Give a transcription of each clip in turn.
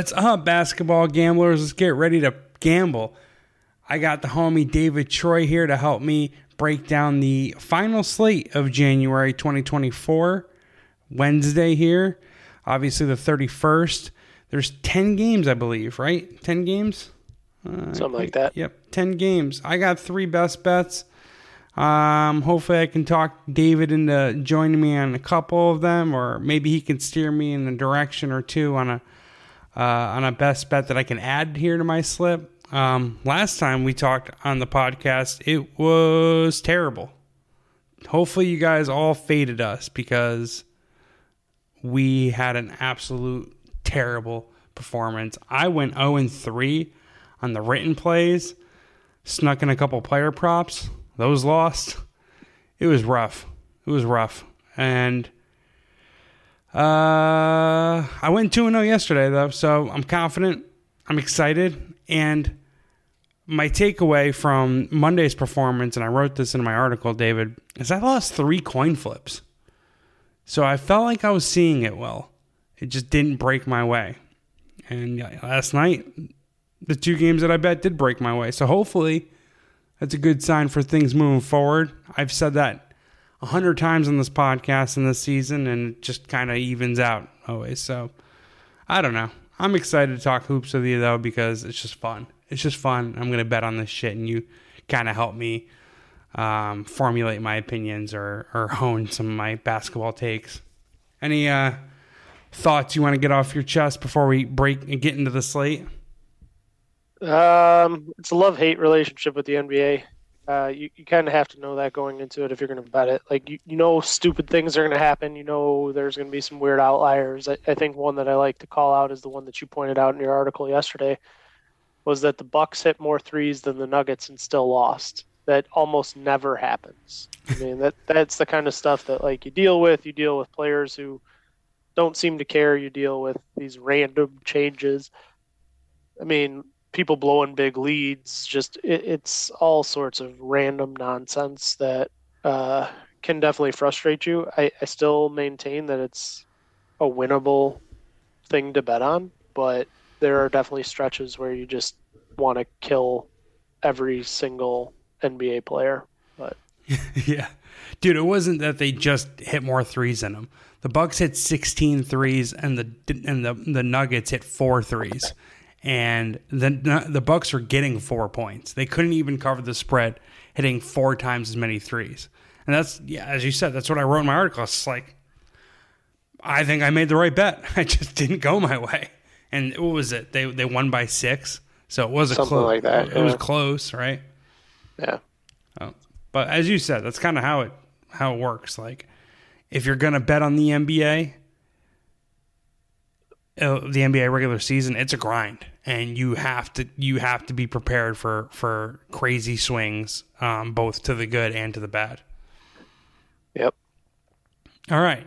What's up, basketball gamblers? Let's get ready to gamble. I got the homie David Troy here to help me break down the final slate of January 2024, Wednesday here. Obviously, the 31st. There's 10 games, I believe, right? 10 games? Uh, Something like that. Yep, 10 games. I got three best bets. Um, hopefully, I can talk David into joining me on a couple of them, or maybe he can steer me in a direction or two on a uh, on a best bet that I can add here to my slip. Um, last time we talked on the podcast, it was terrible. Hopefully, you guys all faded us because we had an absolute terrible performance. I went 0 and 3 on the written plays, snuck in a couple player props. Those lost. It was rough. It was rough. And uh, I went 2 0 yesterday, though, so I'm confident. I'm excited. And my takeaway from Monday's performance, and I wrote this in my article, David, is I lost three coin flips. So I felt like I was seeing it well. It just didn't break my way. And last night, the two games that I bet did break my way. So hopefully, that's a good sign for things moving forward. I've said that a hundred times on this podcast in this season, and it just kind of evens out always. So I don't know. I'm excited to talk hoops with you though because it's just fun. It's just fun. I'm gonna bet on this shit, and you kind of help me um, formulate my opinions or or hone some of my basketball takes. Any uh, thoughts you want to get off your chest before we break and get into the slate? Um, it's a love hate relationship with the NBA. Uh, you, you kind of have to know that going into it if you're going to bet it. Like you, you know, stupid things are going to happen. You know, there's going to be some weird outliers. I, I think one that I like to call out is the one that you pointed out in your article yesterday, was that the Bucks hit more threes than the Nuggets and still lost. That almost never happens. I mean, that that's the kind of stuff that like you deal with. You deal with players who don't seem to care. You deal with these random changes. I mean, people blowing big leads. Just it, it's all sorts of random nonsense that uh, can definitely frustrate you. I, I still maintain that it's a winnable thing to bet on, but there are definitely stretches where you just want to kill every single NBA player. But yeah, dude, it wasn't that they just hit more threes in them. The Bucks hit 16 threes, and the and the the Nuggets hit four threes and the the Bucks are getting four points. They couldn't even cover the spread, hitting four times as many threes. And that's yeah, as you said, that's what I wrote in my article. It's like I think I made the right bet. I just didn't go my way. And what was it? They they won by six, so it was a something close. like that. It yeah. was close, right? Yeah. Oh. But as you said, that's kind of how it how it works. Like if you're gonna bet on the NBA, uh, the NBA regular season, it's a grind, and you have to you have to be prepared for for crazy swings, um, both to the good and to the bad. Yep. All right,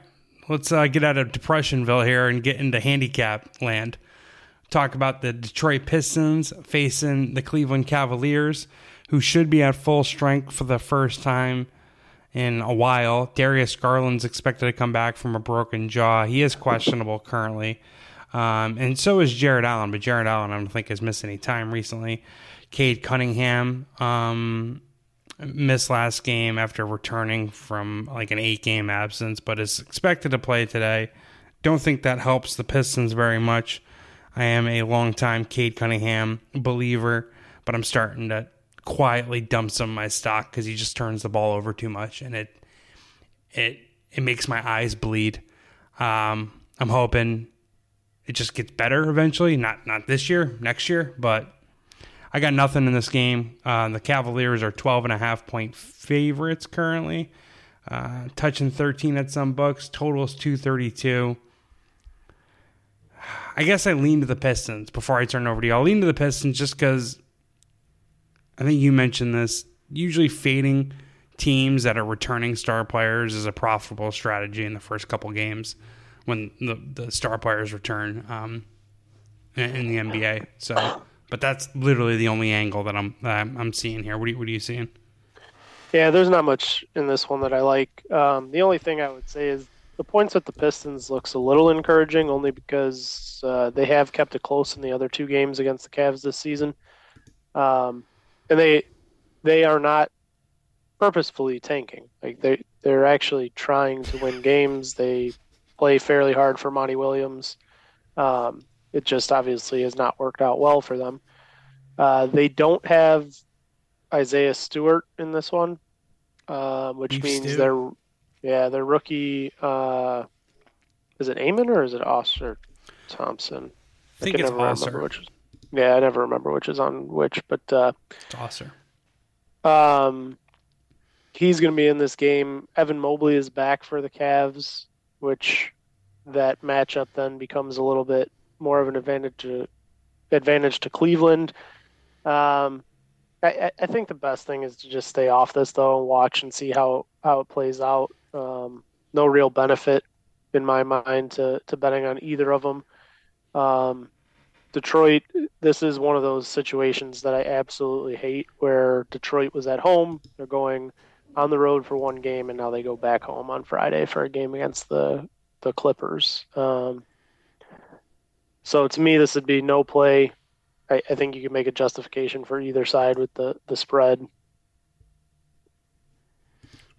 let's uh, get out of Depressionville here and get into handicap land. Talk about the Detroit Pistons facing the Cleveland Cavaliers, who should be at full strength for the first time in a while. Darius Garland's expected to come back from a broken jaw. He is questionable currently. Um, and so is Jarrett Allen, but Jarrett Allen, I don't think, has missed any time recently. Cade Cunningham um, missed last game after returning from like an eight game absence, but is expected to play today. Don't think that helps the Pistons very much. I am a longtime Cade Cunningham believer, but I'm starting to quietly dump some of my stock because he just turns the ball over too much, and it it it makes my eyes bleed. Um, I'm hoping it just gets better eventually. Not not this year, next year, but I got nothing in this game. Uh, the Cavaliers are 12 and a half point favorites currently. Uh, touching 13 at some books. Total is 232. I guess I lean to the Pistons before I turn over to you. I'll lean to the Pistons just because I think you mentioned this. Usually fading teams that are returning star players is a profitable strategy in the first couple games when the, the star players return um, in, the NBA. So, but that's literally the only angle that I'm that I'm, seeing here. What are you, what are you seeing? Yeah, there's not much in this one that I like. Um, the only thing I would say is the the points at the Pistons looks a little encouraging, only because uh, they have kept it close in the other two games against the Cavs this season, um, and they they are not purposefully tanking. Like they they're actually trying to win games. They play fairly hard for Monty Williams. Um, it just obviously has not worked out well for them. Uh, they don't have Isaiah Stewart in this one, uh, which Beef means stew. they're yeah their rookie. Uh, is it Amen or is it Ausar Thompson? I think can it's never remember which. is- Yeah, I never remember which is on which, but uh, It's Ausar. um, he's going to be in this game. Evan Mobley is back for the Cavs, which that matchup then becomes a little bit more of an advantage to advantage to Cleveland. Um, I, I- think the best thing is to just stay off this though and watch and see how how it plays out. Um, no real benefit in my mind to to betting on either of them. Um, Detroit, this is one of those situations that I absolutely hate where Detroit was at home, they're going on the road for one game, and now they go back home on Friday for a game against the the Clippers. Um, so to me, this would be no play. I, I think you can make a justification for either side with the the spread.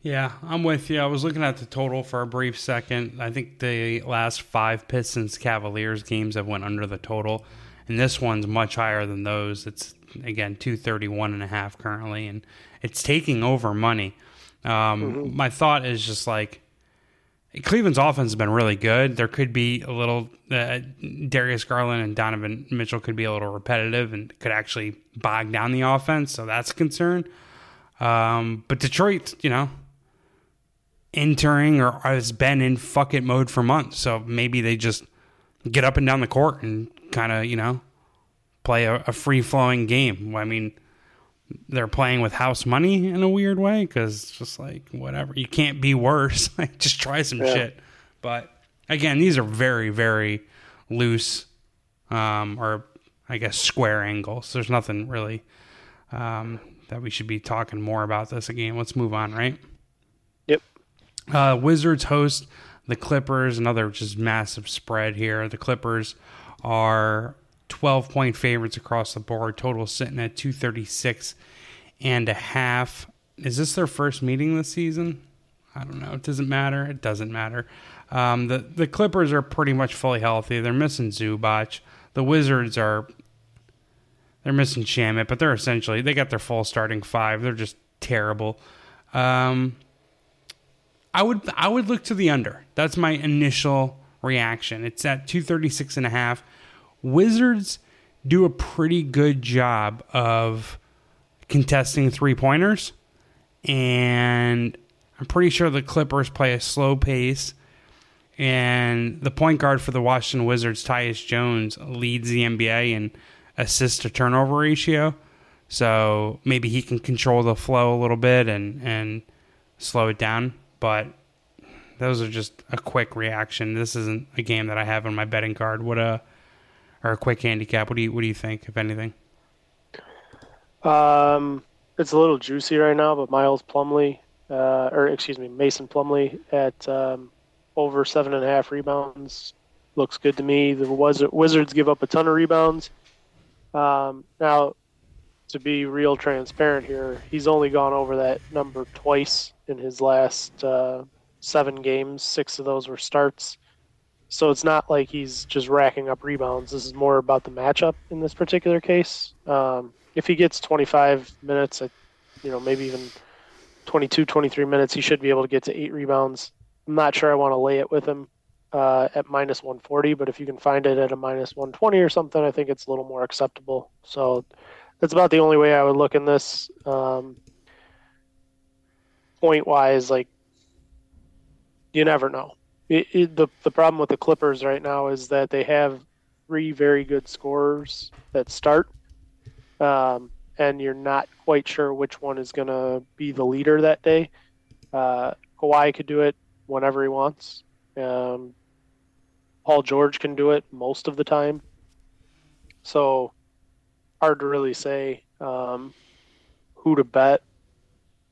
Yeah, I'm with you. I was looking at the total for a brief second. I think the last five Pistons Cavaliers games have went under the total, and this one's much higher than those. It's again 231 and a half currently, and it's taking over money. Um, My thought is just like Cleveland's offense has been really good. There could be a little uh, Darius Garland and Donovan Mitchell could be a little repetitive and could actually bog down the offense, so that's a concern. Um, but Detroit, you know, entering or has been in fuck it mode for months. So maybe they just get up and down the court and kind of, you know, play a, a free flowing game. I mean, they're playing with house money in a weird way because it's just like, whatever. You can't be worse. like, just try some Yeah. shit. But again, these are very, very loose um, or I guess square angles. There's nothing really um, that we should be talking more about this again. Let's move on, right? Yep. Uh, Wizards host the Clippers. Another just massive spread here. The Clippers are 12 point favorites across the board. Total sitting at 236 and a half. Is this their first meeting this season? I don't know. It doesn't matter. It doesn't matter. Um, the the Clippers are pretty much fully healthy. They're missing Zubac. The Wizards are they're missing Shamit, but they're essentially they got their full starting five. They're just terrible. Um, I would I would look to the under. That's my initial reaction. It's at 236 and a half. Wizards do a pretty good job of contesting three-pointers and I'm pretty sure the Clippers play a slow pace and the point guard for the Washington Wizards, Tyus Jones, leads the NBA in assist to turnover ratio. So maybe he can control the flow a little bit and and slow it down. But those are just a quick reaction. This isn't a game that I have on my betting card. What a or a quick handicap. What do you what do you think, if anything? Um, it's a little juicy right now, but Miles Plumlee, uh, or excuse me, Mason Plumlee at um, over seven and a half rebounds looks good to me. The Wiz- Wizards give up a ton of rebounds. Um, now, to be real transparent here, he's only gone over that number twice in his last uh, seven games. Six of those were starts. So it's not like he's just racking up rebounds. This is more about the matchup in this particular case. Um, if he gets 25 minutes, at, you know, maybe even 22, 23 minutes, he should be able to get to eight rebounds. I'm not sure I want to lay it with him uh, at minus 140, but if you can find it at a minus 120 or something, I think it's a little more acceptable. So that's about the only way I would look in this. Um, point wise, like, you never know. It, it, the the problem with the Clippers right now is that they have three very good scorers that start, um, and you're not quite sure which one is going to be the leader that day. Uh, Kawhi could do it whenever he wants. Um, Paul George can do it most of the time. So hard to really say um, who to bet,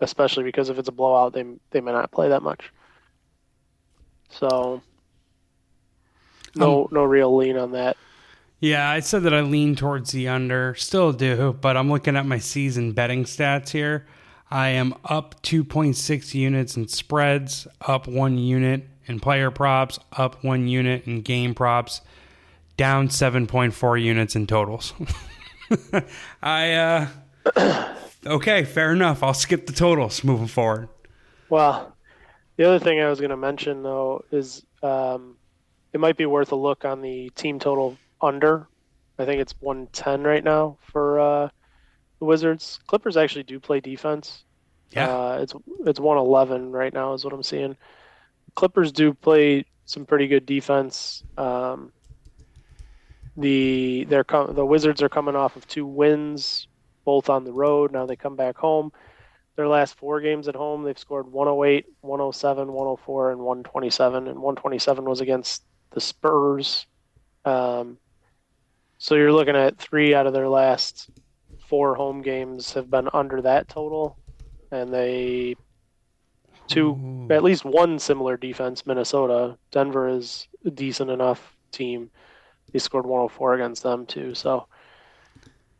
especially because if it's a blowout, they they may not play that much. So no, Um, no real lean on that. Yeah, I said that I lean towards the under. Still do, but I'm looking at my season betting stats here. I am up 2.6 units in spreads, up one unit in player props, up one unit in game props, down 7.4 units in totals. I, uh, okay, fair enough. I'll skip the totals moving forward. Well, the other thing I was going to mention though is um, it might be worth a look on the team total under. I think it's 110 right now for uh, the Wizards. Clippers actually do play defense. Yeah. Uh, it's it's 111 right now is what I'm seeing. Clippers do play some pretty good defense. Um, the they're com- the Wizards are coming off of two wins, both on the road. Now they come back home. Their last four games at home, they've scored 108, 107, 104, and 127. And 127 was against the Spurs. Um, so you're looking at three out of their last four home games have been under that total, and they two Ooh. at least one similar defense. Minnesota, Denver is a decent enough team. They scored 104 against them too. So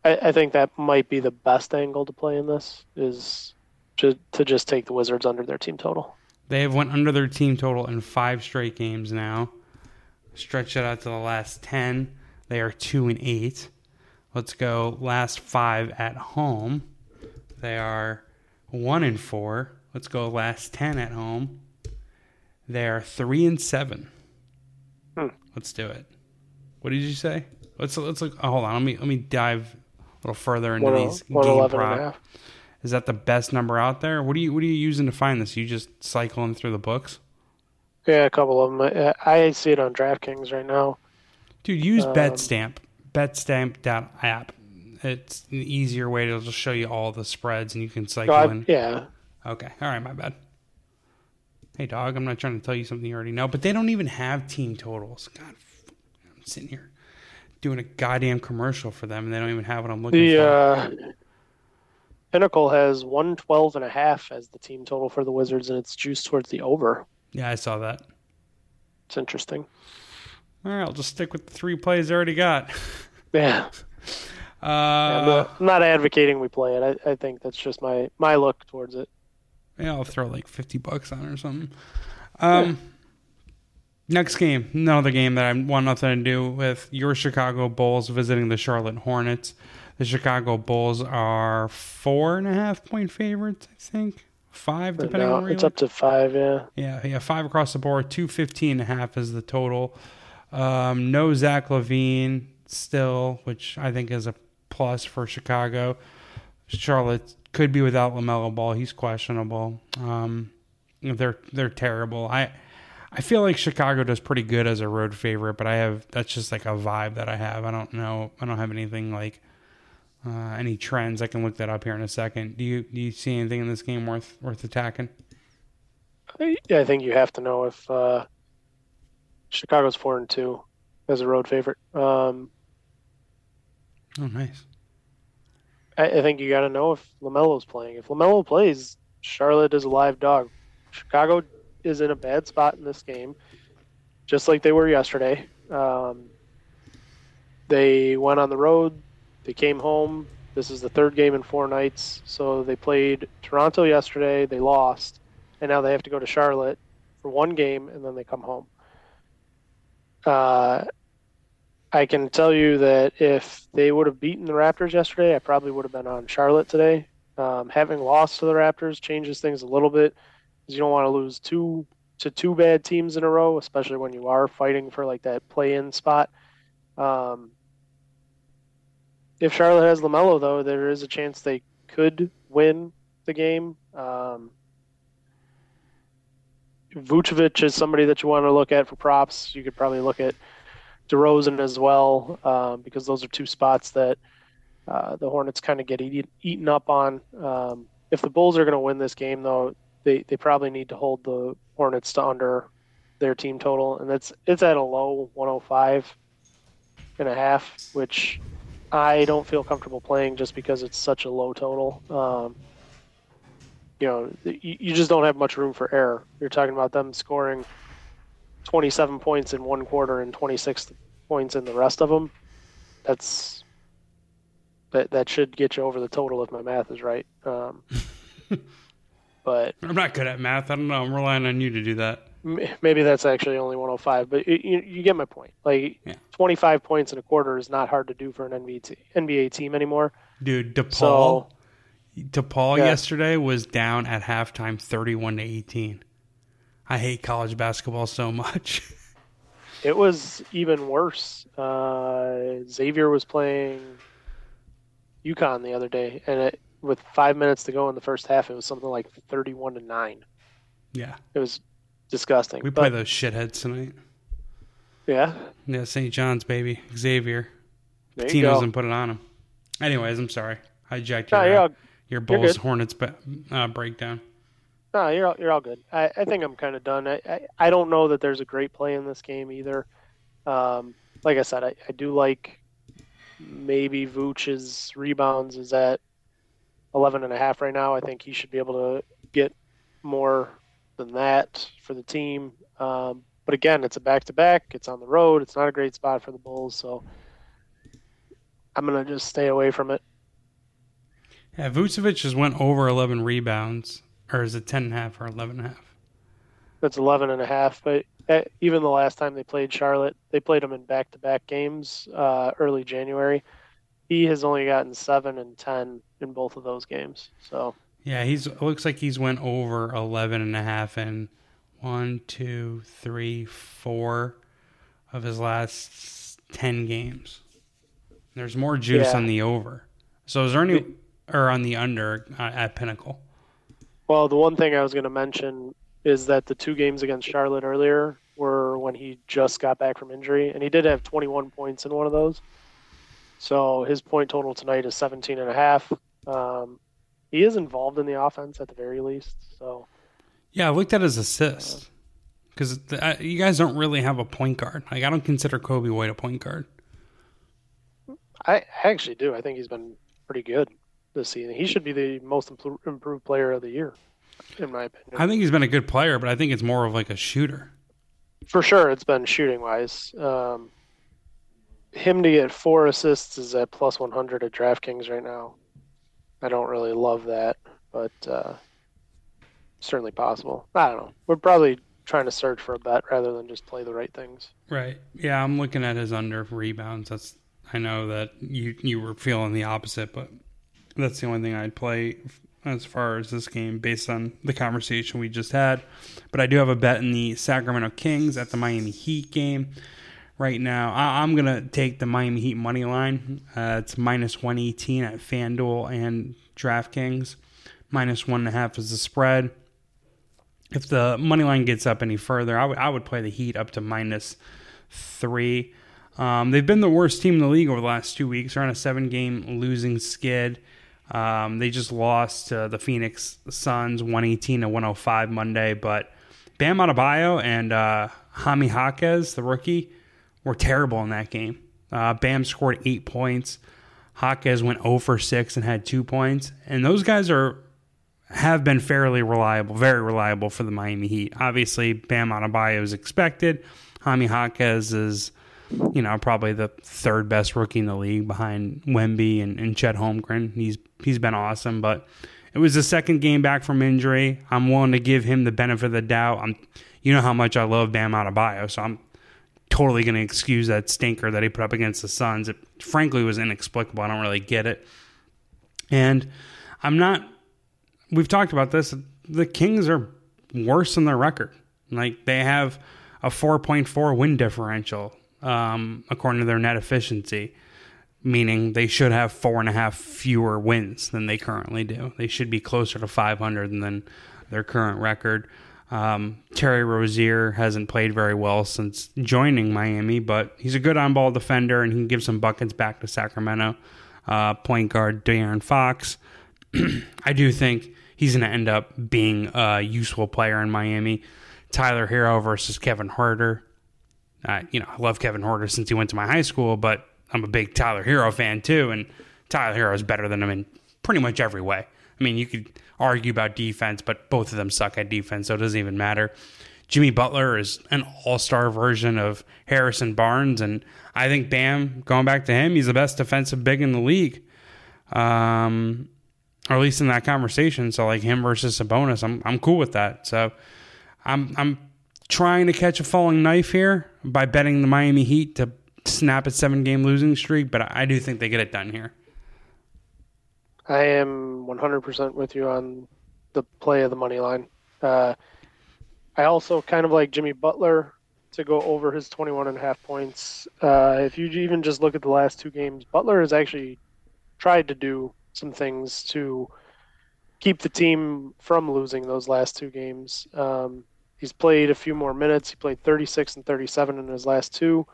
I, I think that might be the best angle to play in this is to to just take the Wizards under their team total. They have went under their team total in five straight games now. Stretch it out to the last ten. They are two and eight. Let's go last five at home. They are one and four. Let's go last ten at home. They are three and seven. Hmm. Let's do it. What did you say? Let's let's look. Oh, hold on. Let me let me dive a little further into One- these game 111 and a prop. Is that the best number out there? What are you What are you using to find this? You just cycling through the books, Yeah, a couple of them. I, I see it on DraftKings right now. dude. Use Um, BetStamp. BetStamp.app. It's an easier way to just show you all the spreads, and you can cycle I, in. yeah, Okay, all right, my bad. Hey, dog. I'm not trying to tell you something you already know, but they don't even have team totals. God, I'm sitting here doing a goddamn commercial for them, and they don't even have what I'm looking the for. uh, Pinnacle has 112 and a half as the team total for the Wizards, and it's juiced towards the over. yeah, I saw that. It's interesting. All right, I'll just stick with the three plays I already got. Yeah, Uh, I'm, not, I'm not advocating we play it. I, I think that's just my my look towards it. Yeah, I'll throw like fifty bucks on it or something. Um, next game, another game that I want nothing to do with your Chicago Bulls visiting the Charlotte Hornets. The Chicago Bulls are four and a half point favorites, I think. Five, depending now on it's up to five. Yeah, Yeah, yeah, five across the board. Two fifteen and a half is the total. Um, no Zach LaVine still, which I think is a plus for Chicago. Charlotte could be without LaMelo Ball. He's questionable. Um, they're they're terrible. I I feel like Chicago does pretty good as a road favorite, but I have that's just like a vibe that I have. I don't know. I don't have anything like uh, any trends. I can look that up here in a second. Do you do you see anything in this game worth worth attacking? I, I think you have to know if uh, Chicago's four and two as a road favorite. Um, Oh, nice. I, I think you got to know if LaMelo's playing. If LaMelo plays, Charlotte is a live dog. Chicago is in a bad spot in this game, just like they were yesterday. Um, they went on the road. They came home. This is the third game in four nights. So they played Toronto yesterday. They lost, and now they have to go to Charlotte for one game, and then they come home. Uh, I can tell you that if they would have beaten the Raptors yesterday, I probably would have been on Charlotte today. Um, having lost to the Raptors changes things a little bit because you don't want to lose two to two bad teams in a row, especially when you are fighting for like that play-in spot. Um, if Charlotte has LaMelo, though, there is a chance they could win the game. Um, Vucevic is somebody that you want to look at for props. You could probably look at DeRozan as well, um, because those are two spots that uh, the Hornets kind of get eat, eaten up on. Um, if the Bulls are going to win this game, though, they, they probably need to hold the Hornets to under their team total, and it's it's at a low 105 and a half, which I don't feel comfortable playing just because it's such a low total. Um, you know, you, you just don't have much room for error. You're talking about them scoring 27 points in one quarter and 26 points in the rest of them, that's that that should get you over the total if my math is right. Um, but I'm not good at math. I don't know. I'm relying on you to do that. Maybe that's actually only 105. But you, you, you get my point. Like Yeah. 25 points in a quarter is not hard to do for an NBA, NBA team anymore. Dude, DePaul So DePaul Yeah. yesterday was down at halftime 31 to 18. I hate college basketball so much. it was even worse. Uh, Xavier was playing UConn the other day, and it, with five minutes to go in the first half, it was something like 31 to nine. yeah. It was disgusting. We But, play those shitheads tonight. Yeah, Yeah, St. John's, baby. Xavier. there Team doesn't put it on him. Anyways, I'm sorry. Hijacked No, your, you're uh, all, your Bulls. Hornets uh, breakdown. no, you're all, you're all good. I, I think I'm kind of done. I, I, I don't know that there's a great play in this game either. Um, like I said, I, I do like maybe Vooch's rebounds is at 11 and a half right now. I think he should be able to get more than that for the team. Um, but again, it's a back to back. It's on the road. It's not a great spot for the Bulls, so I'm gonna just stay away from it. Yeah, Vucevic just went over 11 rebounds. Or is it 10 and a half or 11 and a half? That's 11 and a half. But uh, even the last time they played Charlotte, they played them in back to back games uh, early January. He has only gotten seven and 10 in both of those games. So Yeah, he's it looks like he's went over 11 and a half in one, two, three, four of his last 10 games. There's more juice Yeah. on the over. So is there any or on the under uh, at Pinnacle? Well, the one thing I was going to mention is that the two games against Charlotte earlier were when he just got back from injury, and he did have 21 points in one of those. So his point total tonight is 17 and a half. Um, he is involved in the offense at the very least. So Yeah, I looked at his assist because uh, you guys don't really have a point guard. Like I don't consider Coby White a point guard. I actually do. I think he's been pretty good this season. He should be the most improved player of the year, in my opinion. I think he's been a good player, but I think it's more of like a shooter. For sure, it's been shooting wise. Um, him to get four assists is at plus 100 at DraftKings right now. I don't really love that, but uh, certainly possible. I don't know. We're probably trying to search for a bet rather than just play the right things. Right. Yeah, I'm looking at his under rebounds. That's I know that you you were feeling the opposite, but that's the only thing I'd play as far as this game based on the conversation we just had. But I do have a bet in the Sacramento Kings at the Miami Heat game right now. I, I'm gonna take the Miami Heat money line. Uh, it's minus 118 at FanDuel and DraftKings. Minus one and a half is the spread if the money line gets up any further, I would I would play the Heat up to minus three. Um, they've been the worst team in the league over the last two weeks. They're on a seven game losing skid. Um, they just lost to the Phoenix Suns 118 to 105 Monday, but Bam Adebayo and uh, Jaime Jaquez, the rookie, were terrible in that game. Uh, Bam scored eight points. Jaquez went 0 for 6 and had two points. And those guys are have been fairly reliable, very reliable for the Miami Heat. Obviously, Bam Adebayo is expected. Jaime Jaquez is, you know, probably the third best rookie in the league behind Wemby and, and Chet Holmgren. He's he's been awesome, but it was the second game back from injury. I'm willing to give him the benefit of the doubt. I'm, you know how much I love Bam Adebayo, so I'm totally going to excuse that stinker that he put up against the Suns. It frankly was inexplicable. I don't really get it, and I'm not we've talked about this. The Kings are worse than their record. Like they have a 4.4 win differential, um, according to their net efficiency, meaning they should have four and a half fewer wins than they currently do. They should be closer to 500 than their current record. Um, Terry Rozier hasn't played very well since joining Miami, but he's a good on ball defender and he can give some buckets back to Sacramento. Uh, point guard De'Aaron Fox. I do think he's going to end up being a useful player in Miami. Tyler Herro versus Kevin Huerter. Uh, you know, I love Kevin Huerter since he went to my high school, but I'm a big Tyler Herro fan too, and Tyler Herro is better than him in pretty much every way. I mean, you could argue about defense, but both of them suck at defense, so it doesn't even matter. Jimmy Butler is an all star version of Harrison Barnes. And I think Bam, going back to him, he's the best defensive big in the league. Um, or at least in that conversation. So like him versus Sabonis, I'm I'm cool with that. So I'm I'm trying to catch a falling knife here by betting the Miami Heat to snap a seven game losing streak, but I do think they get it done here. I am 100% with you on the play of the money line. Uh, I also kind of like Jimmy Butler to go over his 21 and a half points. Uh, if you even just look at the last two games, Butler has actually tried to do some things to keep the team from losing those last two games. Um, he's played a few more minutes. He played 36 and 37 in his last two.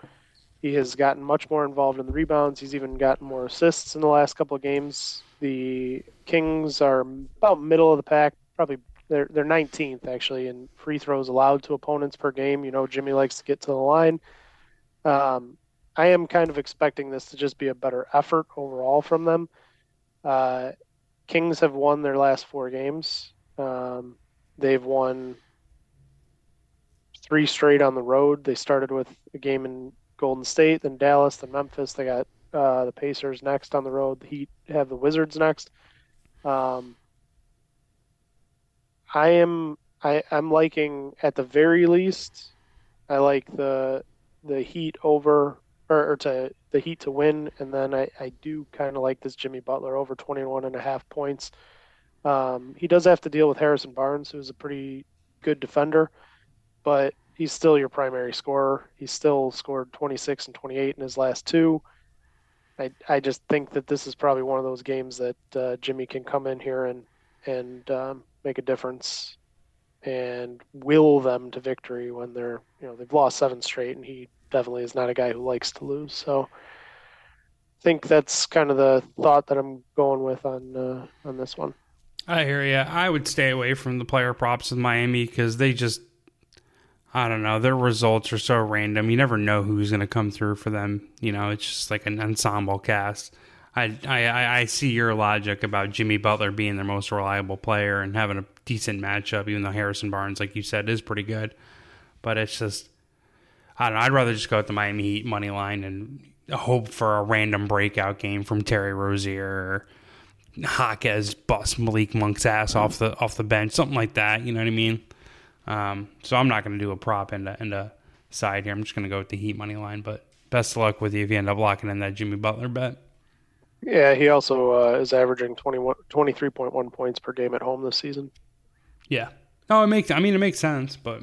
He has gotten much more involved in the rebounds. He's even gotten more assists in the last couple of games. The Kings are about middle of the pack, probably they're they're 19th actually in free throws allowed to opponents per game. You know, Jimmy likes to get to the line. Um, I am kind of expecting this to just be a better effort overall from them. Uh, Kings have won their last four games. Um, they've won three straight on the road. They started with a game in Golden State, then Dallas, then Memphis. They got uh, the Pacers next on the road. The Heat have the Wizards next. Um, I am I, I'm liking at the very least. I like the the Heat over or, or to the Heat to win, and then I, I do kind of like this Jimmy Butler over 21 and a half points. Um, he does have to deal with Harrison Barnes, who's a pretty good defender, but he's still your primary scorer. He's still scored 26 and 28 in his last two. I, I just think that this is probably one of those games that uh, Jimmy can come in here and and um, make a difference and will them to victory when they're you know they've lost seven straight and he definitely is not a guy who likes to lose. So I think that's kind of the thought that I'm going with on uh, on this one. I hear you. I would stay away from the player props in Miami because they just I don't know. Their results are so random. You never know who's going to come through for them. You know, it's just like an ensemble cast. I, I I see your logic about Jimmy Butler being their most reliable player and having a decent matchup, even though Harrison Barnes, like you said, is pretty good. But it's just I don't know. I'd rather just go with the Miami Heat money line and hope for a random breakout game from Terry Rozier or Jaquez bust Malik Monk's ass off the off the bench, something like that. You know what I mean? Um, so I'm not going to do a prop into into side here. I'm just going to go with the Heat money line. But best of luck with you if you end up locking in that Jimmy Butler bet. Yeah, he also uh, is averaging 21, 23.1 points per game at home this season. Yeah. No, it makes. I mean, it makes sense, but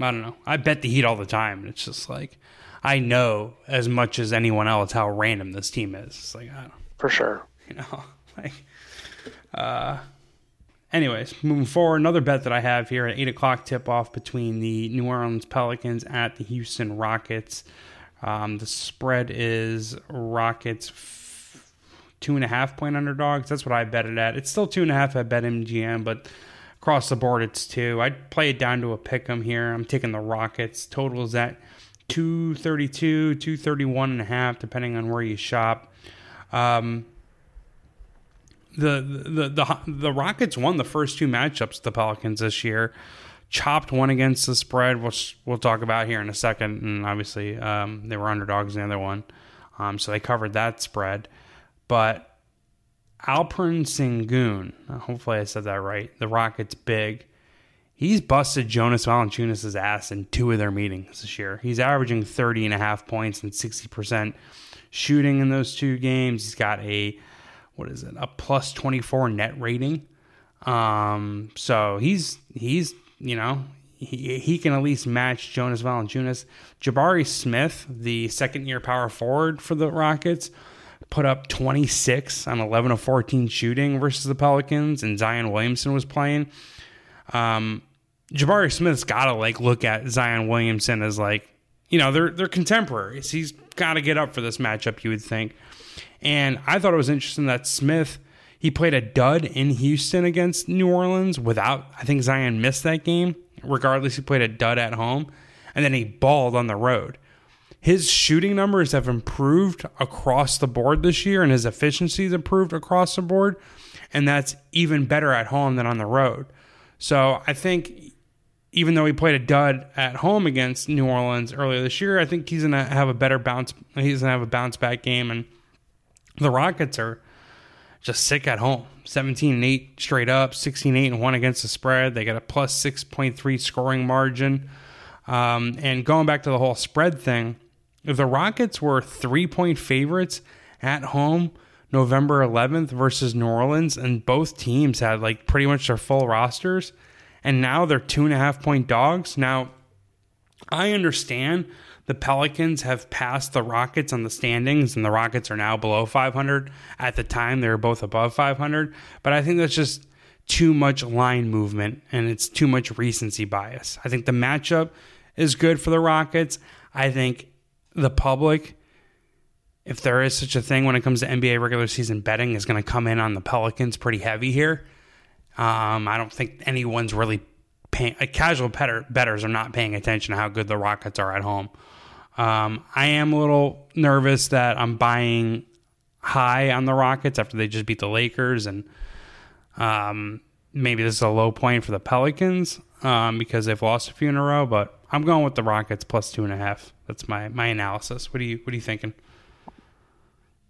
I don't know. I bet the Heat all the time. It's just like I know as much as anyone else how random this team is. It's like I don't. For sure. You know, like. Uh. Anyways, moving forward, another bet that I have here at eight o'clock tip off between the New Orleans Pelicans at the Houston Rockets. Um, the spread is Rockets two and a half point underdogs. That's what I bet it at. It's still two and a half at BetMGM, but across the board it's two. I'd play it down to a pick 'em here. I'm taking the Rockets. Total is at 232, 231 and a half, depending on where you shop. Um, the, the the the Rockets won the first two matchups the Pelicans this year. Chopped one against the spread, which we'll talk about here in a second, and obviously um, they were underdogs in the other one, um, so they covered that spread. But Alperen Sengun, hopefully I said that right. The Rockets big. He's busted Jonas Valanciunas' ass in two of their meetings this year. He's averaging 30 and a half points and 60% shooting in those two games. He's got a what is it? A plus 24 net rating. Um, so he's he's, you know, he, he can at least match Jonas Valanciunas. Jabari Smith, the second year power forward for the Rockets, put up 26 on 11 of 14 shooting versus the Pelicans, and Zion Williamson was playing. Um, Jabari Smith's got to like look at Zion Williamson as like, you know, they're they're contemporaries. He's got to get up for this matchup, you would think. And I thought it was interesting that Smith he played a dud in Houston against New Orleans without I think Zion missed that game. Regardless, he played a dud at home, and then he balled on the road. His shooting numbers have improved across the board this year, and his efficiency efficiency's improved across the board, and that's even better at home than on the road. So I think even though he played a dud at home against New Orleans earlier this year, I think he's gonna have a better bounce. He's gonna have a bounce back game, and the Rockets are just sick at home. 17 and 8 straight up, 16 8 and 1 against the spread. They got a plus 6.3 scoring margin. Um, and going back to the whole spread thing, if the Rockets were three point favorites at home November 11th versus New Orleans, and both teams had like pretty much their full rosters, and now they're two and a half point dogs. Now, I understand the Pelicans have passed the Rockets on the standings, and the Rockets are now below 500. At the time, they were both above 500, but I think that's just too much line movement and it's too much recency bias. I think the matchup is good for the Rockets. I think the public, if there is such a thing when it comes to NBA regular season betting, is going to come in on the Pelicans pretty heavy here. Um, I don't think anyone's really paying. Casual better, betters are not paying attention to how good the Rockets are at home. Um, I am a little nervous that I'm buying high on the Rockets after they just beat the Lakers, and um, maybe this is a low point for the Pelicans um, because they've lost a few in a row. But I'm going with the Rockets plus two and a half. That's my my analysis. What are you What are you thinking?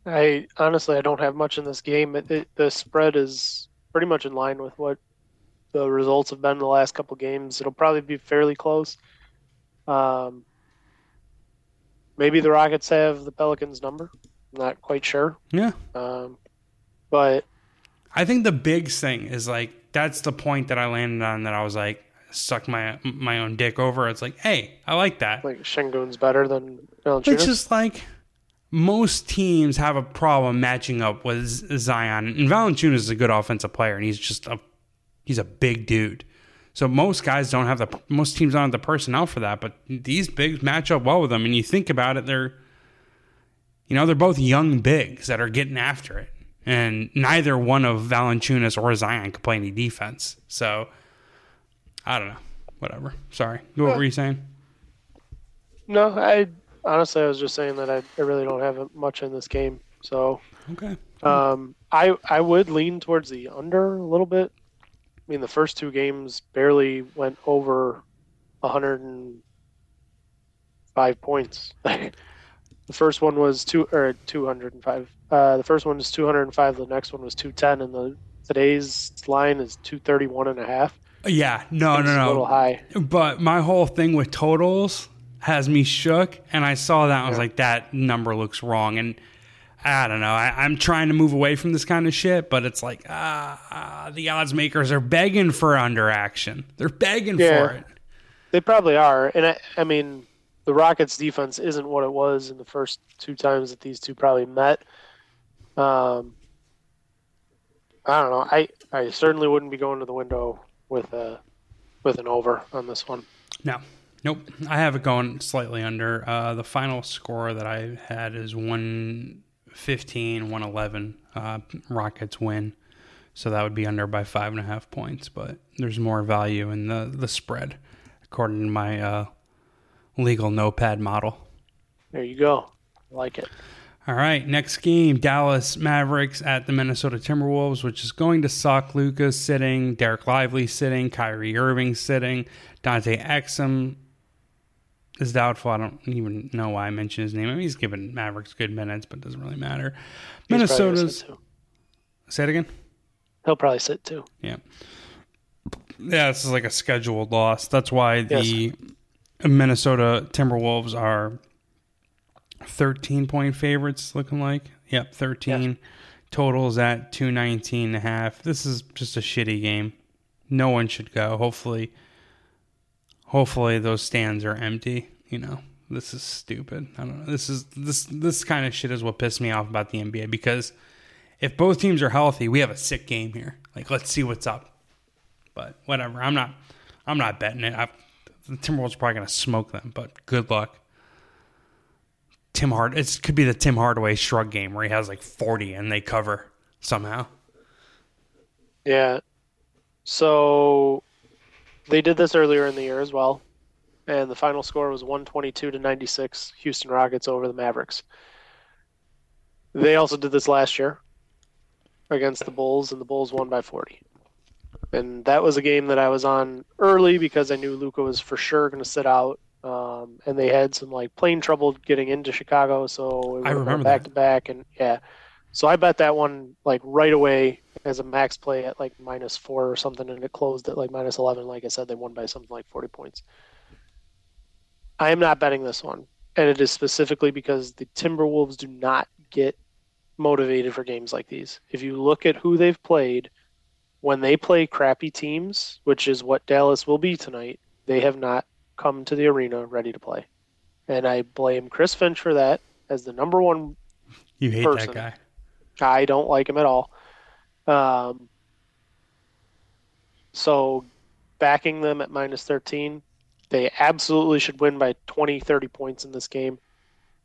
I honestly I don't have much in this game. It, it, the spread is pretty much in line with what the results have been the last couple games. It'll probably be fairly close. Um, maybe the Rockets have the Pelicans number. I'm not quite sure. Yeah. Um, but I think the big thing is like that's the point that I landed on that I was like suck my my own dick over. It's like, hey, I like that. Like Sengun's better than Valanciunas. It's just like most teams have a problem matching up with Zion, and Valanciunas is a good offensive player, and he's just a he's a big dude. So most guys don't have the most teams don't have the personnel for that, but these bigs match up well with them. And you think about it, they're you know they're both young bigs that are getting after it, and neither one of Valanciunas or Zion can play any defense. So I don't know. Whatever. Sorry. What were you saying? No, I honestly I was just saying that I, I really don't have much in this game. So okay. Um, I I would lean towards the under a little bit. I mean, the first two games barely went over 105 points. the first one was two or 205. Uh, the first one was 205. The next one was 210, and the today's line is 231 and a half. Yeah, no, no, no. A little high. But my whole thing with totals has me shook, and I saw that. I was like, that number looks wrong, and I don't know. I, am trying to move away from this kind of shit, but it's like, ah, uh, the odds makers are begging for under action. They're begging yeah, for it. They probably are, and I, I mean, the Rockets' defense isn't what it was in the first two times that these two probably met. Um, I don't know. I I certainly wouldn't be going to the window with a with an over on this one. No. Nope. I have it going slightly under. Uh, the final score that I had is 115, 111. Uh, Rockets win. So that would be under by five and a half points, but there's more value in the, the spread, according to my uh, legal notepad model. There you go. I like it. All right, next game Dallas Mavericks at the Minnesota Timberwolves, which is going to suck. Luka's sitting, Dereck Lively sitting, Kyrie Irving sitting, Dante Exum is doubtful. I don't even know why I mentioned his name. I mean, he's given Mavericks good minutes, but it doesn't really matter. He's Minnesota's. Say it again. He'll probably sit too. Yeah. Yeah, this is like a scheduled loss. That's why the yes. Minnesota Timberwolves are 13 point favorites looking like. Yep, 13. Yeah. Totals at 219 and a half. This is just a shitty game. No one should go. Hopefully hopefully those stands are empty, you know. This is stupid. I don't know. This is this this kind of shit is what pissed me off about the NBA because if both teams are healthy, we have a sick game here. Like let's see what's up. But whatever. I'm not I'm not betting it. I, the Timberwolves are probably going to smoke them, but good luck. Tim Hard. It could be the Tim Hardaway shrug game where he has like 40 and they cover somehow. Yeah. So they did this earlier in the year as well, and the final score was 122 to 96. Houston Rockets over the Mavericks. They also did this last year against the Bulls, and the Bulls won by 40. and that was a game that I was on early because I knew Luka was for sure going to sit out. Um, and they had some like plane trouble getting into Chicago, so I remember back that. to back, and yeah, so I bet that one like right away as a max play at like minus four or something, and it closed at like minus eleven. Like I said, they won by something like forty points. I am not betting this one, and it is specifically because the Timberwolves do not get motivated for games like these. If you look at who they've played, when they play crappy teams, which is what Dallas will be tonight, they have not come to the arena ready to play. And I blame Chris Finch for that as the number one. You hate person. that guy. I don't like him at all. Um, so backing them at minus 13, they absolutely should win by 20, 30 points in this game.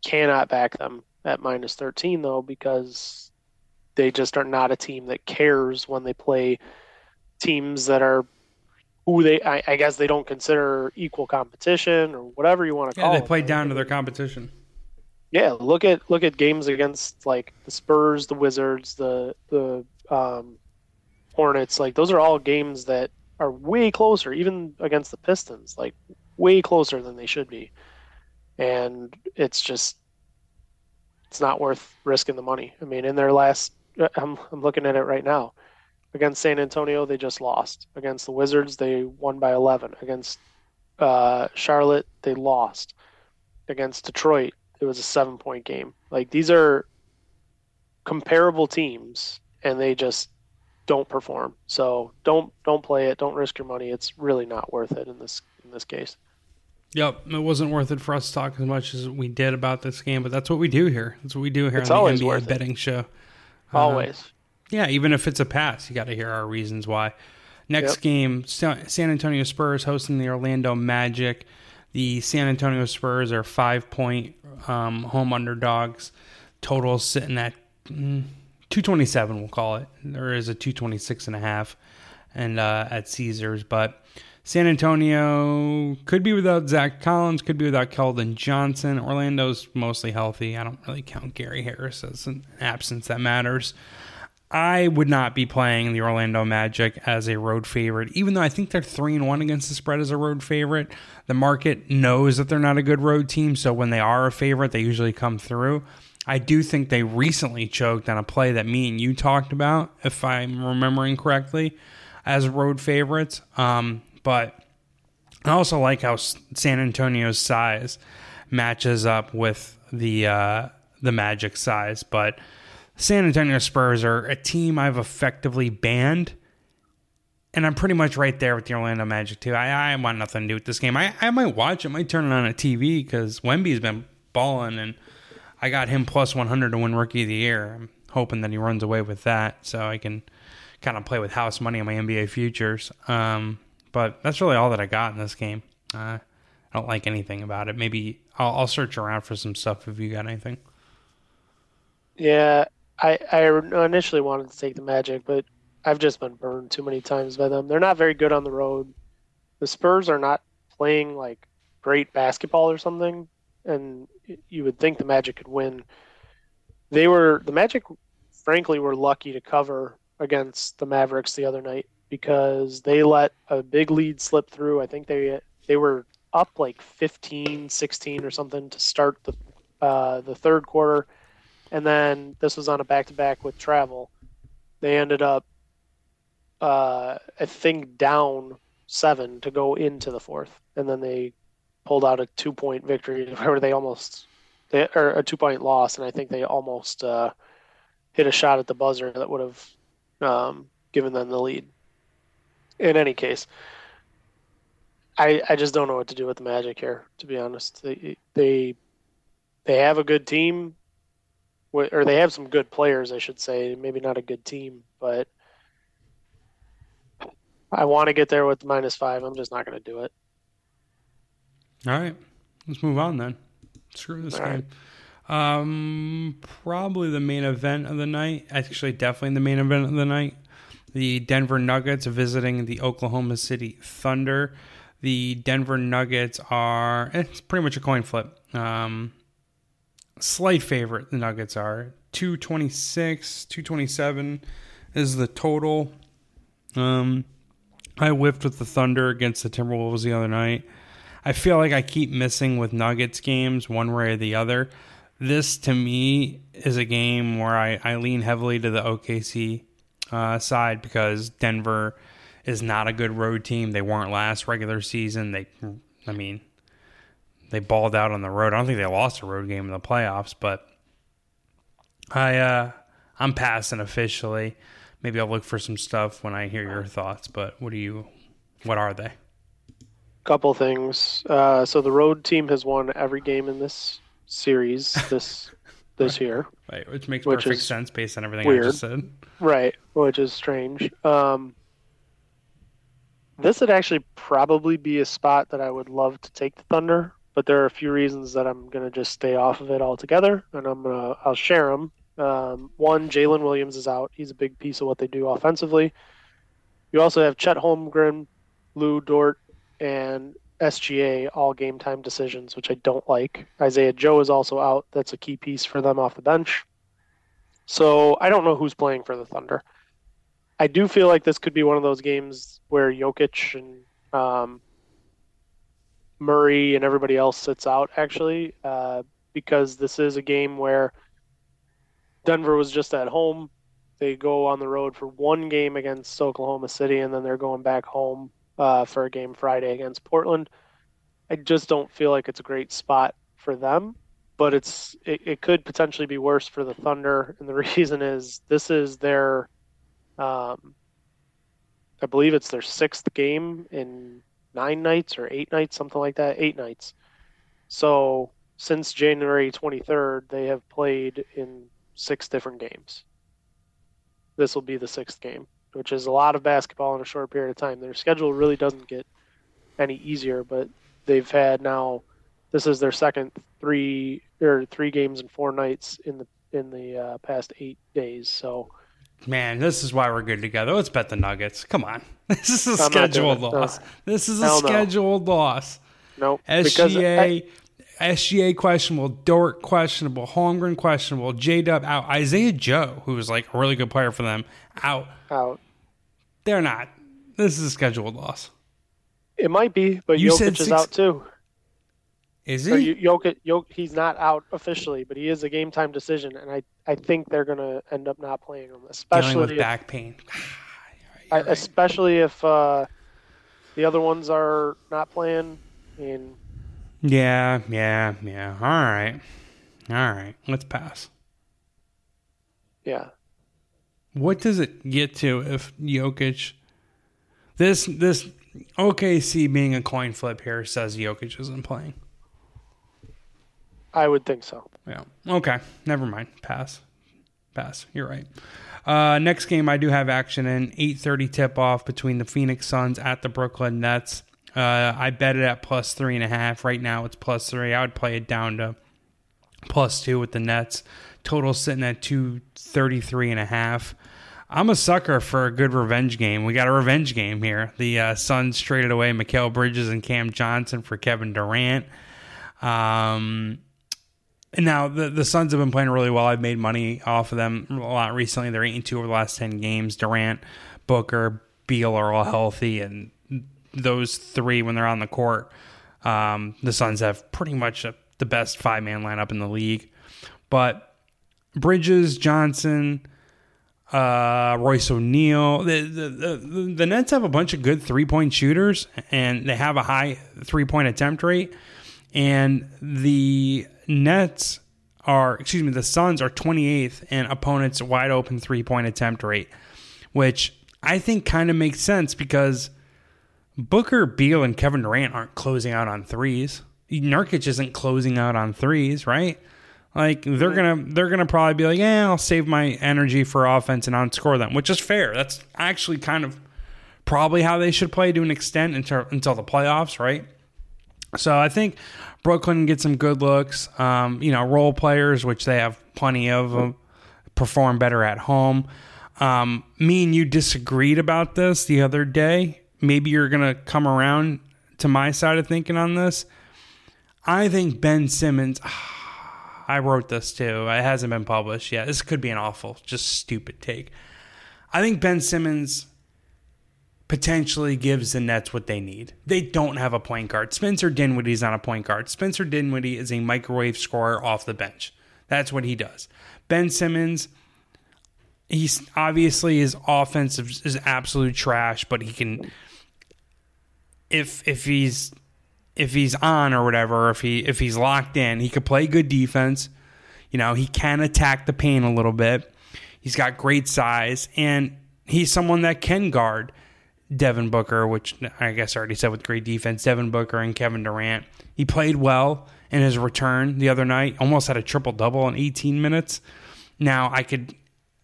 Cannot back them at minus 13, though, because they just are not a team that cares when they play teams that are who they, I, I guess they don't consider equal competition or whatever you want to Yeah, call they it. played down to their competition. Yeah, look at look at games against like the Spurs, the Wizards, the the um, Hornets. Like those are all games that are way closer, even against the Pistons. Like way closer than they should be, and it's just it's not worth risking the money. I mean, in their last, I'm I'm looking at it right now. Against San Antonio, they just lost. Against the Wizards, they won by 11. Against uh, Charlotte, they lost. Against Detroit, it was a seven point game. Like these are comparable teams and they just don't perform. So don't don't play it. Don't risk your money. It's really not worth it in this in this case. Yep, it wasn't worth it for us to talk as much as we did about this game, but that's what we do here. That's what we do here It's on always the worth NBA betting show. Uh, Always. Yeah, even if it's a pass, you got to hear our reasons why. Next Yep. game, San Antonio Spurs hosting the Orlando Magic. The San Antonio Spurs are five point um, home underdogs. Total sitting at mm, 227, we'll call it. There is a 226 and a half and uh, at Caesars, but San Antonio could be without Zach Collins, could be without Keldon Johnson. Orlando's mostly healthy. I don't really count Gary Harris as an absence that matters. I would not be playing the Orlando Magic as a road favorite, even though I think they're three and one against the spread as a road favorite. The market knows that they're not a good road team, so when they are a favorite, they usually come through. I do think they recently choked on a play that me and you talked about, if I'm remembering correctly, as road favorites. Um, but I also like how San Antonio's size matches up with the uh, the Magic size, but San Antonio Spurs are a team I've effectively banned, and I'm pretty much right there with the Orlando Magic too. I, I want nothing to do with this game. I, I might watch it, might turn it on a TV because Wemby's been balling, and I got him plus 100 to win Rookie of the Year. I'm hoping that he runs away with that, so I can kind of play with house money on my NBA futures. Um, but that's really all that I got in this game. Uh, I don't like anything about it. Maybe I'll, I'll search around for some stuff if you got anything. Yeah, I I initially wanted to take the Magic, but I've just been burned too many times by them. They're not very good on the road. The Spurs are not playing like great basketball or something, and you would think the Magic could win. They were the Magic, frankly, were lucky to cover against the Mavericks the other night because they let a big lead slip through. I think they they were up like 15, 16 or something to start the uh, the third quarter and then this was on a back to back with travel. They ended up, uh, I think, down seven to go into the fourth, and then they pulled out a two point victory where they almost, they, or a two point loss, and I think they almost uh, hit a shot at the buzzer that would have um, given them the lead. In any case, I I just don't know what to do with the Magic here. To be honest, they they they have a good team or they have some good players, I should say. Maybe not a good team, but I want to get there with minus five. I'm just not going to do it. All right, let's move on then. Screw this All game. Um, probably the main event of the night. Actually, definitely the main event of the night. The Denver Nuggets visiting the Oklahoma City Thunder. The Denver Nuggets are it's pretty much a coin flip. Um, slight favorite. The Nuggets are two twenty six, two twenty seven is the total. Um, I whiffed with the Thunder against the Timberwolves the other night. I feel like I keep missing with Nuggets games one way or the other. This to me is a game where I, I lean heavily to the OKC uh, side because Denver is not a good road team. They weren't last regular season. They, I mean, they balled out on the road. I don't think they lost a road game in the playoffs, but I uh, I'm passing officially. Maybe I'll look for some stuff when I hear your thoughts. But what do you? What are they? Couple things. Uh, so the road team has won every game in this series this this year, right, which makes which perfect sense based on everything weird. I just said. Right, which is strange. Um, this would actually probably be a spot that I would love to take the Thunder, but there are a few reasons that I'm gonna just stay off of it altogether, and I'm gonna I'll share them. Um, one, Jalen Williams is out. He's a big piece of what they do offensively. You also have Chet Holmgren, Lu Dort, and SGA all game time decisions, which I don't like. Isaiah Joe is also out. That's a key piece for them off the bench. So I don't know who's playing for the Thunder. I do feel like this could be one of those games where Jokic and um, Murray and everybody else sits out, actually, uh, because this is a game where Denver was just at home. They go on the road for one game against Oklahoma City, and then they're going back home uh, for a game Friday against Portland. I just don't feel like it's a great spot for them, but it's it, it could potentially be worse for the Thunder, and the reason is this is their, um, I believe it's their sixth game in nine nights or eight nights, something like that, eight nights. So since January 23rd, they have played in six different games. This will be the sixth game which is a lot of basketball in a short period of time. Their schedule really doesn't get any easier, but they've had now this is their second three or three games in four nights in the in the uh, past eight days. So, man, this is why we're good together. Let's bet the Nuggets. Come on, this is a I'm scheduled loss. No. This is a Hell scheduled no. loss. Nope. SGA. SGA questionable, Dort questionable, Holmgren questionable, J Dub out, Isaiah Joe, who was like a really good player for them, out. Out. They're not. This is a scheduled loss. It might be, but you Jokic six... is out too. Is he? Jokic, Jokic, he's not out officially, but he is a game time decision, and I, I think they're going to end up not playing him, especially Dealing with if, back pain. I, right. Especially if uh, the other ones are not playing. And yeah, yeah, yeah. All right, all right. Let's pass. Yeah. What does it get to if Jokic? This this OKC being a coin flip here says Jokic isn't playing. I would think so. Yeah. Okay. Never mind. Pass. Pass. You're right. Uh, next game I do have action in 8:30 tip off between the Phoenix Suns at the Brooklyn Nets. Uh, I bet it at plus three and a half. Right now it's plus three. I would play it down to plus two with the Nets. Total sitting at 233 and a half. I'm a sucker for a good revenge game. We got a revenge game here. The uh, Suns traded away Mikal Bridges and Cam Johnson for Kevin Durant. Um, and now the the Suns have been playing really well. I've made money off of them a lot recently. They're eight and two over the last ten games. Durant, Booker, Beal are all healthy, and those three when they're on the court, um, the Suns have pretty much a, the best five man lineup in the league. But Bridges, Johnson, uh, Royce O'Neale. The, the, the, the, Nets have a bunch of good three point shooters, and they have a high three point attempt rate. And the Nets are, excuse me, the Suns are 28th in opponents' wide open three point attempt rate, which I think kind of makes sense because Booker, Beal, and Kevin Durant aren't closing out on threes. Nurkic isn't closing out on threes, right? Like they're gonna they're gonna probably be like, yeah, I'll save my energy for offense and outscore them, which is fair. That's actually kind of probably how they should play to an extent until until the playoffs, right? So I think Brooklyn gets some good looks. Um, you know, role players, which they have plenty of, uh, perform better at home. Um, me and you disagreed about this the other day. Maybe you're gonna come around to my side of thinking on this. I think Ben Simmons. I wrote this too. It hasn't been published yet. This could be an awful, just stupid take. I think Ben Simmons potentially gives the Nets what they need. They don't have a point guard. Spencer Dinwiddie's not a point guard. Spencer Dinwiddie is a microwave scorer off the bench. That's what he does. Ben Simmons, he's obviously his offensive is absolute trash, but he can if if he's if he's on or whatever, if he if he's locked in, he could play good defense. You know, he can attack the paint a little bit. He's got great size, and he's someone that can guard Devin Booker, which I guess I already said with great defense. Devin Booker and Kevin Durant. He played well in his return the other night. Almost had a triple double in 18 minutes. Now I could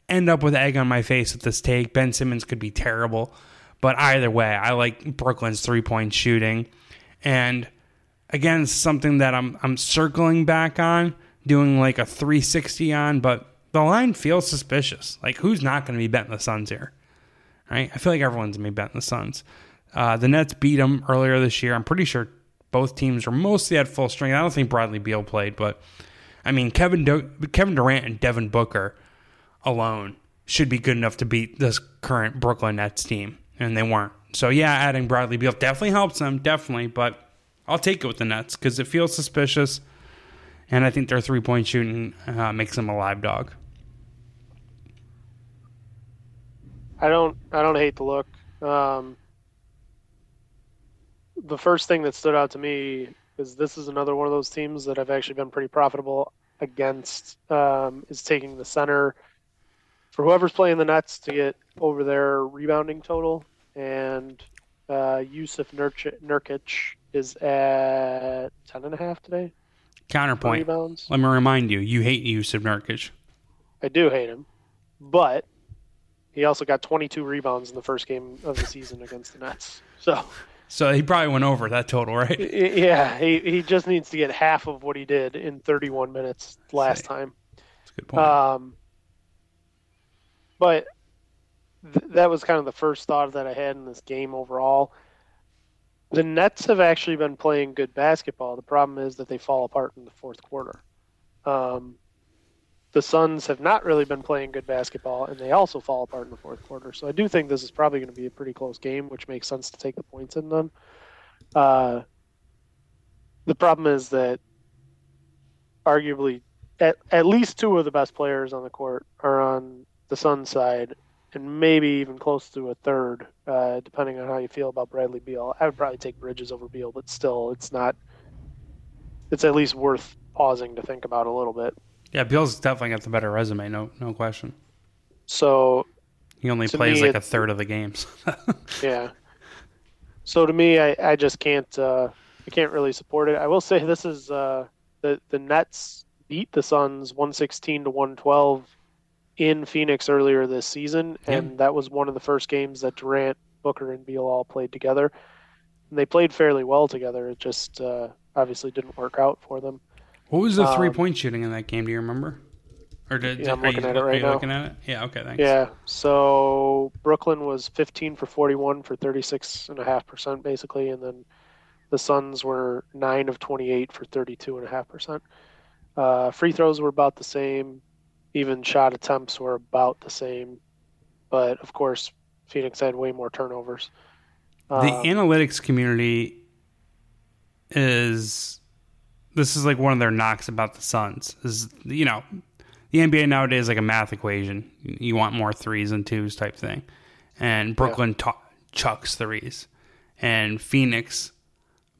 end up with egg on my face with this take. Ben Simmons could be terrible, but either way, I like Brooklyn's three point shooting. And again, something that I'm I'm circling back on, doing like a 360 on, but the line feels suspicious. Like who's not going to be betting the Suns here? Right? I feel like everyone's going to be betting the Suns. Uh, the Nets beat them earlier this year. I'm pretty sure both teams were mostly at full strength. I don't think Bradley Beal played, but I mean Kevin Do- Kevin Durant and Devin Booker alone should be good enough to beat this current Brooklyn Nets team, and they weren't. So yeah, adding Bradley Beal definitely helps them, definitely. But I'll take it with the Nets because it feels suspicious, and I think their three point shooting uh, makes them a live dog. I don't. I don't hate the look. Um, the first thing that stood out to me is this is another one of those teams that I've actually been pretty profitable against. Um, is taking the center for whoever's playing the Nets to get over their rebounding total and uh, Jusuf Nurkic is at ten and a half today. Counterpoint. Rebounds. Let me remind you, you hate Jusuf Nurkic. I do hate him, but he also got 22 rebounds in the first game of the season against the Nets. So, so he probably went over that total, right? Yeah, he he just needs to get half of what he did in 31 minutes last time. That's a good point. Um, but th- that was kind of the first thought that I had in this game overall. The Nets have actually been playing good basketball. The problem is that they fall apart in the fourth quarter. Um, the Suns have not really been playing good basketball, and they also fall apart in the fourth quarter. So I do think this is probably going to be a pretty close game, which makes sense to take the points in them. Uh, the problem is that arguably at, at least two of the best players on the court are on the Sun side, and maybe even close to a third, uh, depending on how you feel about Bradley Beal. I would probably take Bridges over Beal, but still, it's not. It's at least worth pausing to think about a little bit. Yeah, Beal's definitely got the better resume, no, no question. So he only plays me, like a third of the games. yeah. So to me, I, I just can't uh, I can't really support it. I will say this is uh, the the Nets beat the Suns one sixteen to one twelve in Phoenix earlier this season, and yeah. that was one of the first games that Durant, Booker, and Beal all played together. And they played fairly well together. It just uh, obviously didn't work out for them. What was the um, three point shooting in that game? Do you remember? Or did, yeah, I'm looking you, at it right now. Looking at it? Yeah. Okay. Thanks. Yeah. So Brooklyn was 15 for 41 for 36 and a half percent, basically, and then the Suns were nine of 28 for 32 and a half percent. Uh, free throws were about the same even shot attempts were about the same. But of course, Phoenix had way more turnovers. The um, analytics community is this is like one of their knocks about the Suns. Is you know the NBA nowadays is like a math equation. You want more threes and twos type thing, and Brooklyn yeah. t- chucks threes, and Phoenix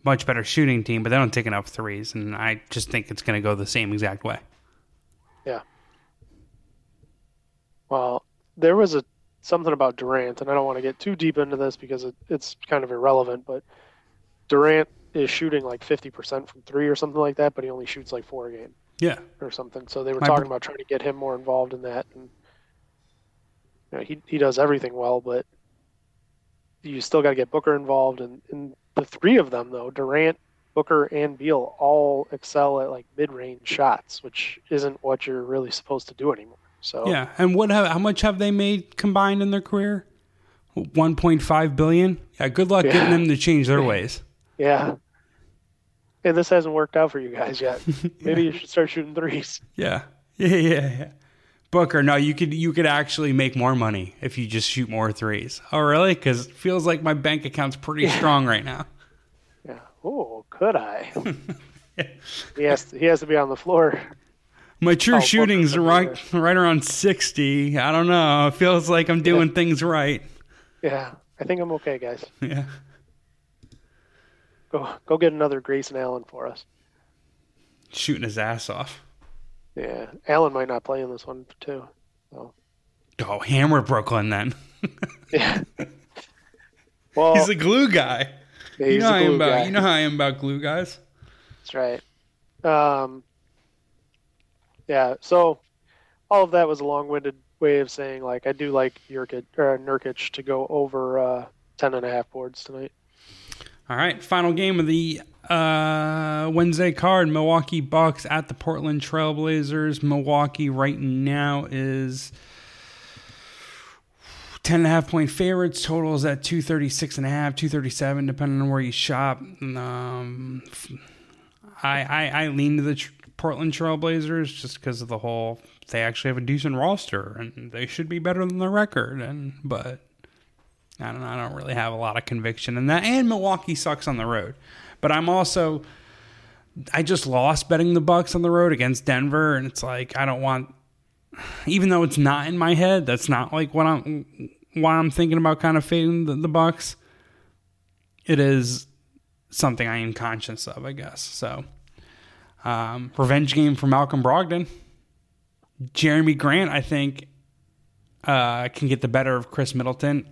much better shooting team, but they don't take enough threes, and I just think it's going to go the same exact way. Yeah, well, there was a something about Durant, and I don't want to get too deep into this because it, it's kind of irrelevant. But Durant is shooting like fifty percent from three or something like that, but he only shoots like four a game. Yeah, or something. So they were My talking br- about trying to get him more involved in that, and you know, he he does everything well, but you still got to get Booker involved, and, and the three of them though, Durant, Booker, and Beal all excel at like mid-range shots, which isn't what you're really supposed to do anymore. So yeah, and what? Have, how much have they made combined in their career? One point five billion. Yeah, good luck yeah. getting them to change their ways. Yeah. And this hasn't worked out for you guys yet. Maybe you should start shooting threes. Yeah. Yeah, yeah, yeah. Booker, no, you could you could actually make more money if you just shoot more threes. Oh, really? Because it feels like my bank account's pretty strong right now. Yeah. Oh, could I? he has to, he has to be on the floor. My true Oh, shooting's right right around sixty. I don't know. It feels like I'm doing things right. Yeah. I think I'm okay, guys. Yeah. Go go get another Grayson Allen for us. Shooting his ass off. Yeah. Allen might not play in this one too. So Oh, hammer Brooklyn then. yeah. Well, He's a glue guy. yeah, you know how I am about you know how I am about glue guys. That's right. Um, yeah. So all of that was a long-winded way of saying like I do like Nurkic or Nurkic to go over uh, ten and a half boards tonight. All right, final game of the uh, Wednesday card: Milwaukee Bucks at the Portland Trailblazers. Milwaukee right now is ten and a half point favorites. Totals at two thirty six and a half, two thirty seven, depending on where you shop. Um, I, I I lean to the tr- Portland Trailblazers just because of the whole. They actually have a decent roster and they should be better than the record. And but I don't. I don't really have a lot of conviction in that. And Milwaukee sucks on the road. But I'm also I just lost betting the Bucks on the road against Denver, and it's like I don't want. Even though it's not in my head, that's not like what I'm why I'm thinking about kind of fading the, the Bucks. It is something I am conscious of, I guess. So, um, revenge game for Malcolm Brogdon. Jerami Grant, I think, uh, can get the better of Khris Middleton.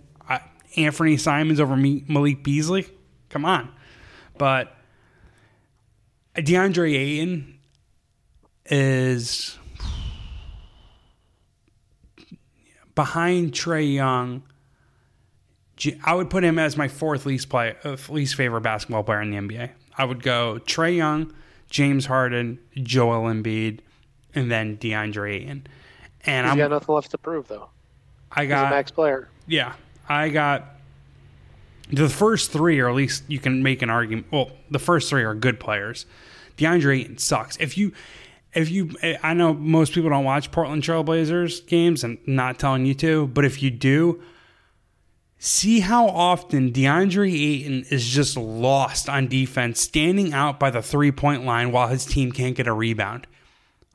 Anfernee Simons over me, Malik Beasley. Come on. But DeAndre Ayton is behind Trae Young. I would put him as my fourth least play, uh, least favorite basketball player in the NBA. I would go Trae Young, James Harden, Joel Embiid, and then DeAndre Ayton. And He's I'm got nothing left to prove though. I He's a got max player. yeah, I got the first three, or at least you can make an argument. Well, the first three are good players. DeAndre Ayton sucks. If you, if you, I know most people don't watch Portland Trailblazers games, and not telling you to, but if you do, see how often DeAndre Ayton is just lost on defense, standing out by the three point line while his team can't get a rebound.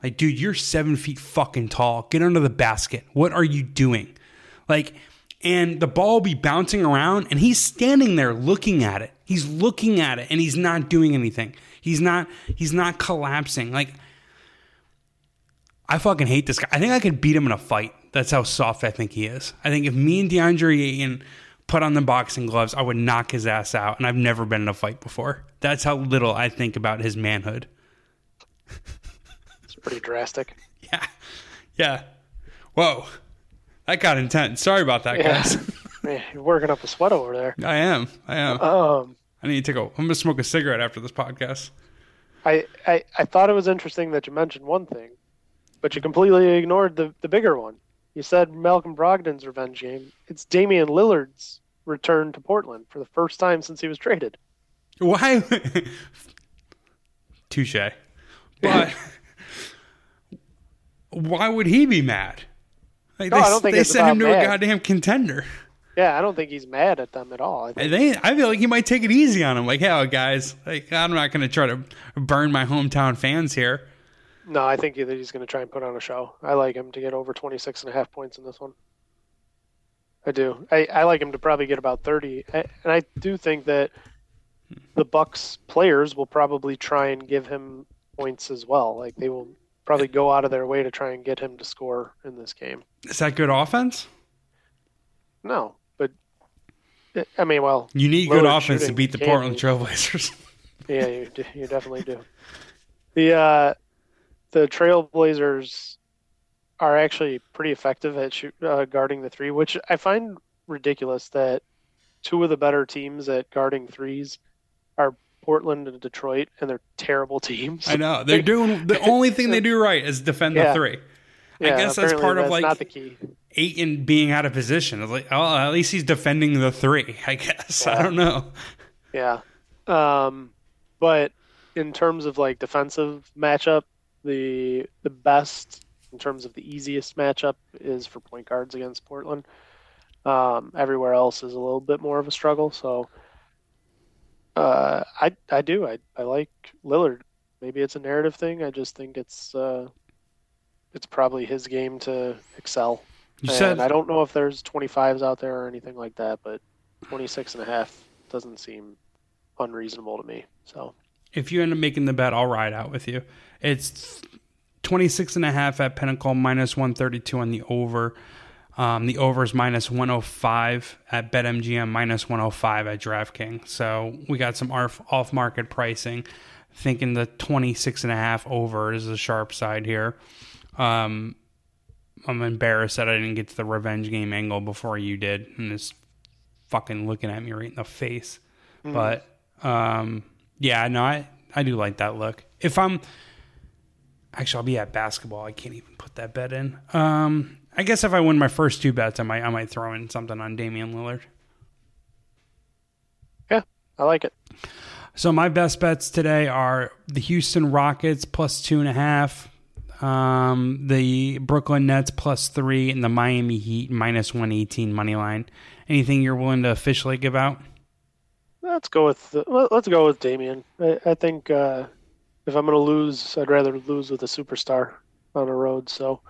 Like, dude, you're seven feet fucking tall. Get under the basket. What are you doing? Like, and the ball will be bouncing around, and he's standing there looking at it. He's looking at it, and he's not doing anything. He's not. He's not collapsing. Like, I fucking hate this guy. I think I could beat him in a fight. That's how soft I think he is. I think if me and DeAndre Ayton put on the boxing gloves, I would knock his ass out. And I've never been in a fight before. That's how little I think about his manhood. It's pretty drastic. Yeah. Yeah. Whoa. That got intense. Sorry about that, Yeah. guys. Man, you're working up a sweat over there. I am. I am. Um, I need to take a. I'm gonna smoke a cigarette after this podcast. I, I I thought it was interesting that you mentioned one thing, but you completely ignored the the bigger one. You said Malcolm Brogdon's revenge game. It's Damian Lillard's return to Portland for the first time since he was traded. Why? Touche. But why would he be mad? Like No, they I don't think they sent him to about a goddamn contender. Yeah, I don't think he's mad at them at all. I think, they, I feel like he might take it easy on him. Like, hell, guys, like I'm not going to try to burn my hometown fans here. no, I think that he's going to try and put on a show. I like him to get over 26 and a half points in this one. I do. I, I like him to probably get about 30. I, and I do think that the Bucks players will probably try and give him points as well. Like they will probably go out of their way to try and get him to score in this game. Is that good offense? No, but I mean, well, You need good offense to beat the Portland. Trailblazers. Yeah, you you definitely do. The uh, the Trailblazers are actually pretty effective at shoot, uh, guarding the three, which I find ridiculous that two of the better teams at guarding threes are Portland and Detroit, and they're terrible teams. I know they're doing the only thing they do right is defend the three. I Yeah, guess that's part of like not the key. Ayton being out of position. Like, oh, at least he's defending the three. I guess I don't know. Yeah. Um, but in terms of like defensive matchup, the the best in terms of the easiest matchup is for point guards against Portland. Um, everywhere else is a little bit more of a struggle. So uh, I I do I I like Lillard. Maybe it's a narrative thing. I just think it's uh, it's probably his game to excel. You and said I don't know if there's 25s out there or anything like that, but 26 and a half doesn't seem unreasonable to me. So if you end up making the bet, I'll ride out with you. It's 26 and a half at Pinnacle, minus 132 on the over. Um, the over is minus 105 at BetMGM, minus 105 at DraftKings. So we got some off market pricing. Thinking the 26 and a half over is the sharp side here. Um, I'm embarrassed that I didn't get to the revenge game angle before you did, and it's fucking looking at me right in the face. Mhm. But um, yeah, no, I I do like that look. If I'm actually, I'll be at basketball. I can't even put that bet in. Um, I guess if I win my first two bets, I might I might throw in something on Damian Lillard. Yeah, I like it. So my best bets today are the Houston Rockets plus two and a half, um, the Brooklyn Nets plus three, and the Miami Heat minus one eighteen money line. Anything you're willing to officially give out? Let's go with let's go with Damian. I, I think uh, if I'm going to lose, I'd rather lose with a superstar on the road. So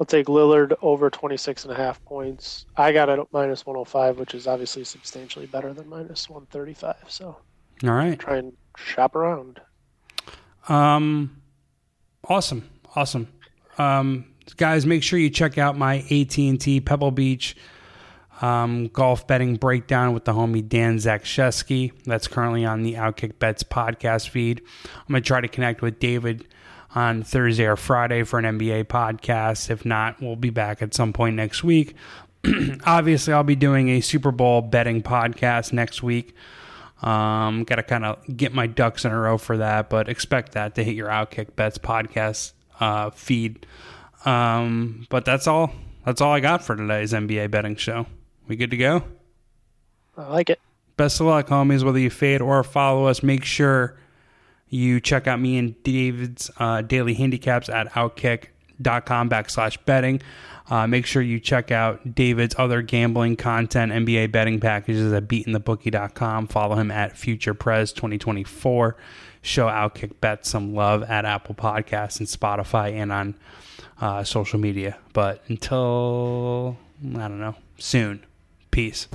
I'll take Lillard over 26 and a half points. I got it at minus 105, which is obviously substantially better than minus 135. So All right. try and shop around. Um, awesome, awesome. Um, guys, make sure you check out my AT and T Pebble Beach um, golf betting breakdown with the homie Dan Zaksheske. That's currently on the Outkick Bets podcast feed. I'm gonna try to connect with David on Thursday or Friday for an NBA podcast. If not, we'll be back at some point next week. Obviously, I'll be doing a Super Bowl betting podcast next week. Um, got to kind of get my ducks in a row for that, but expect that to hit your Outkick Bets podcast uh, feed. Um, but that's all. That's all I got for today's NBA betting show. We good to go? I like it. Best of luck, homies. Whether you fade or follow us, make sure you check out me and David's uh, daily handicaps at outkick.com backslash betting. Uh, make sure you check out David's other gambling content, NBA betting packages at beatinthebookie.com. Follow him at FuturePrez2024. Show Outkick Bet some love at Apple Podcasts and Spotify and on uh, social media. But until, I don't know, soon. Peace.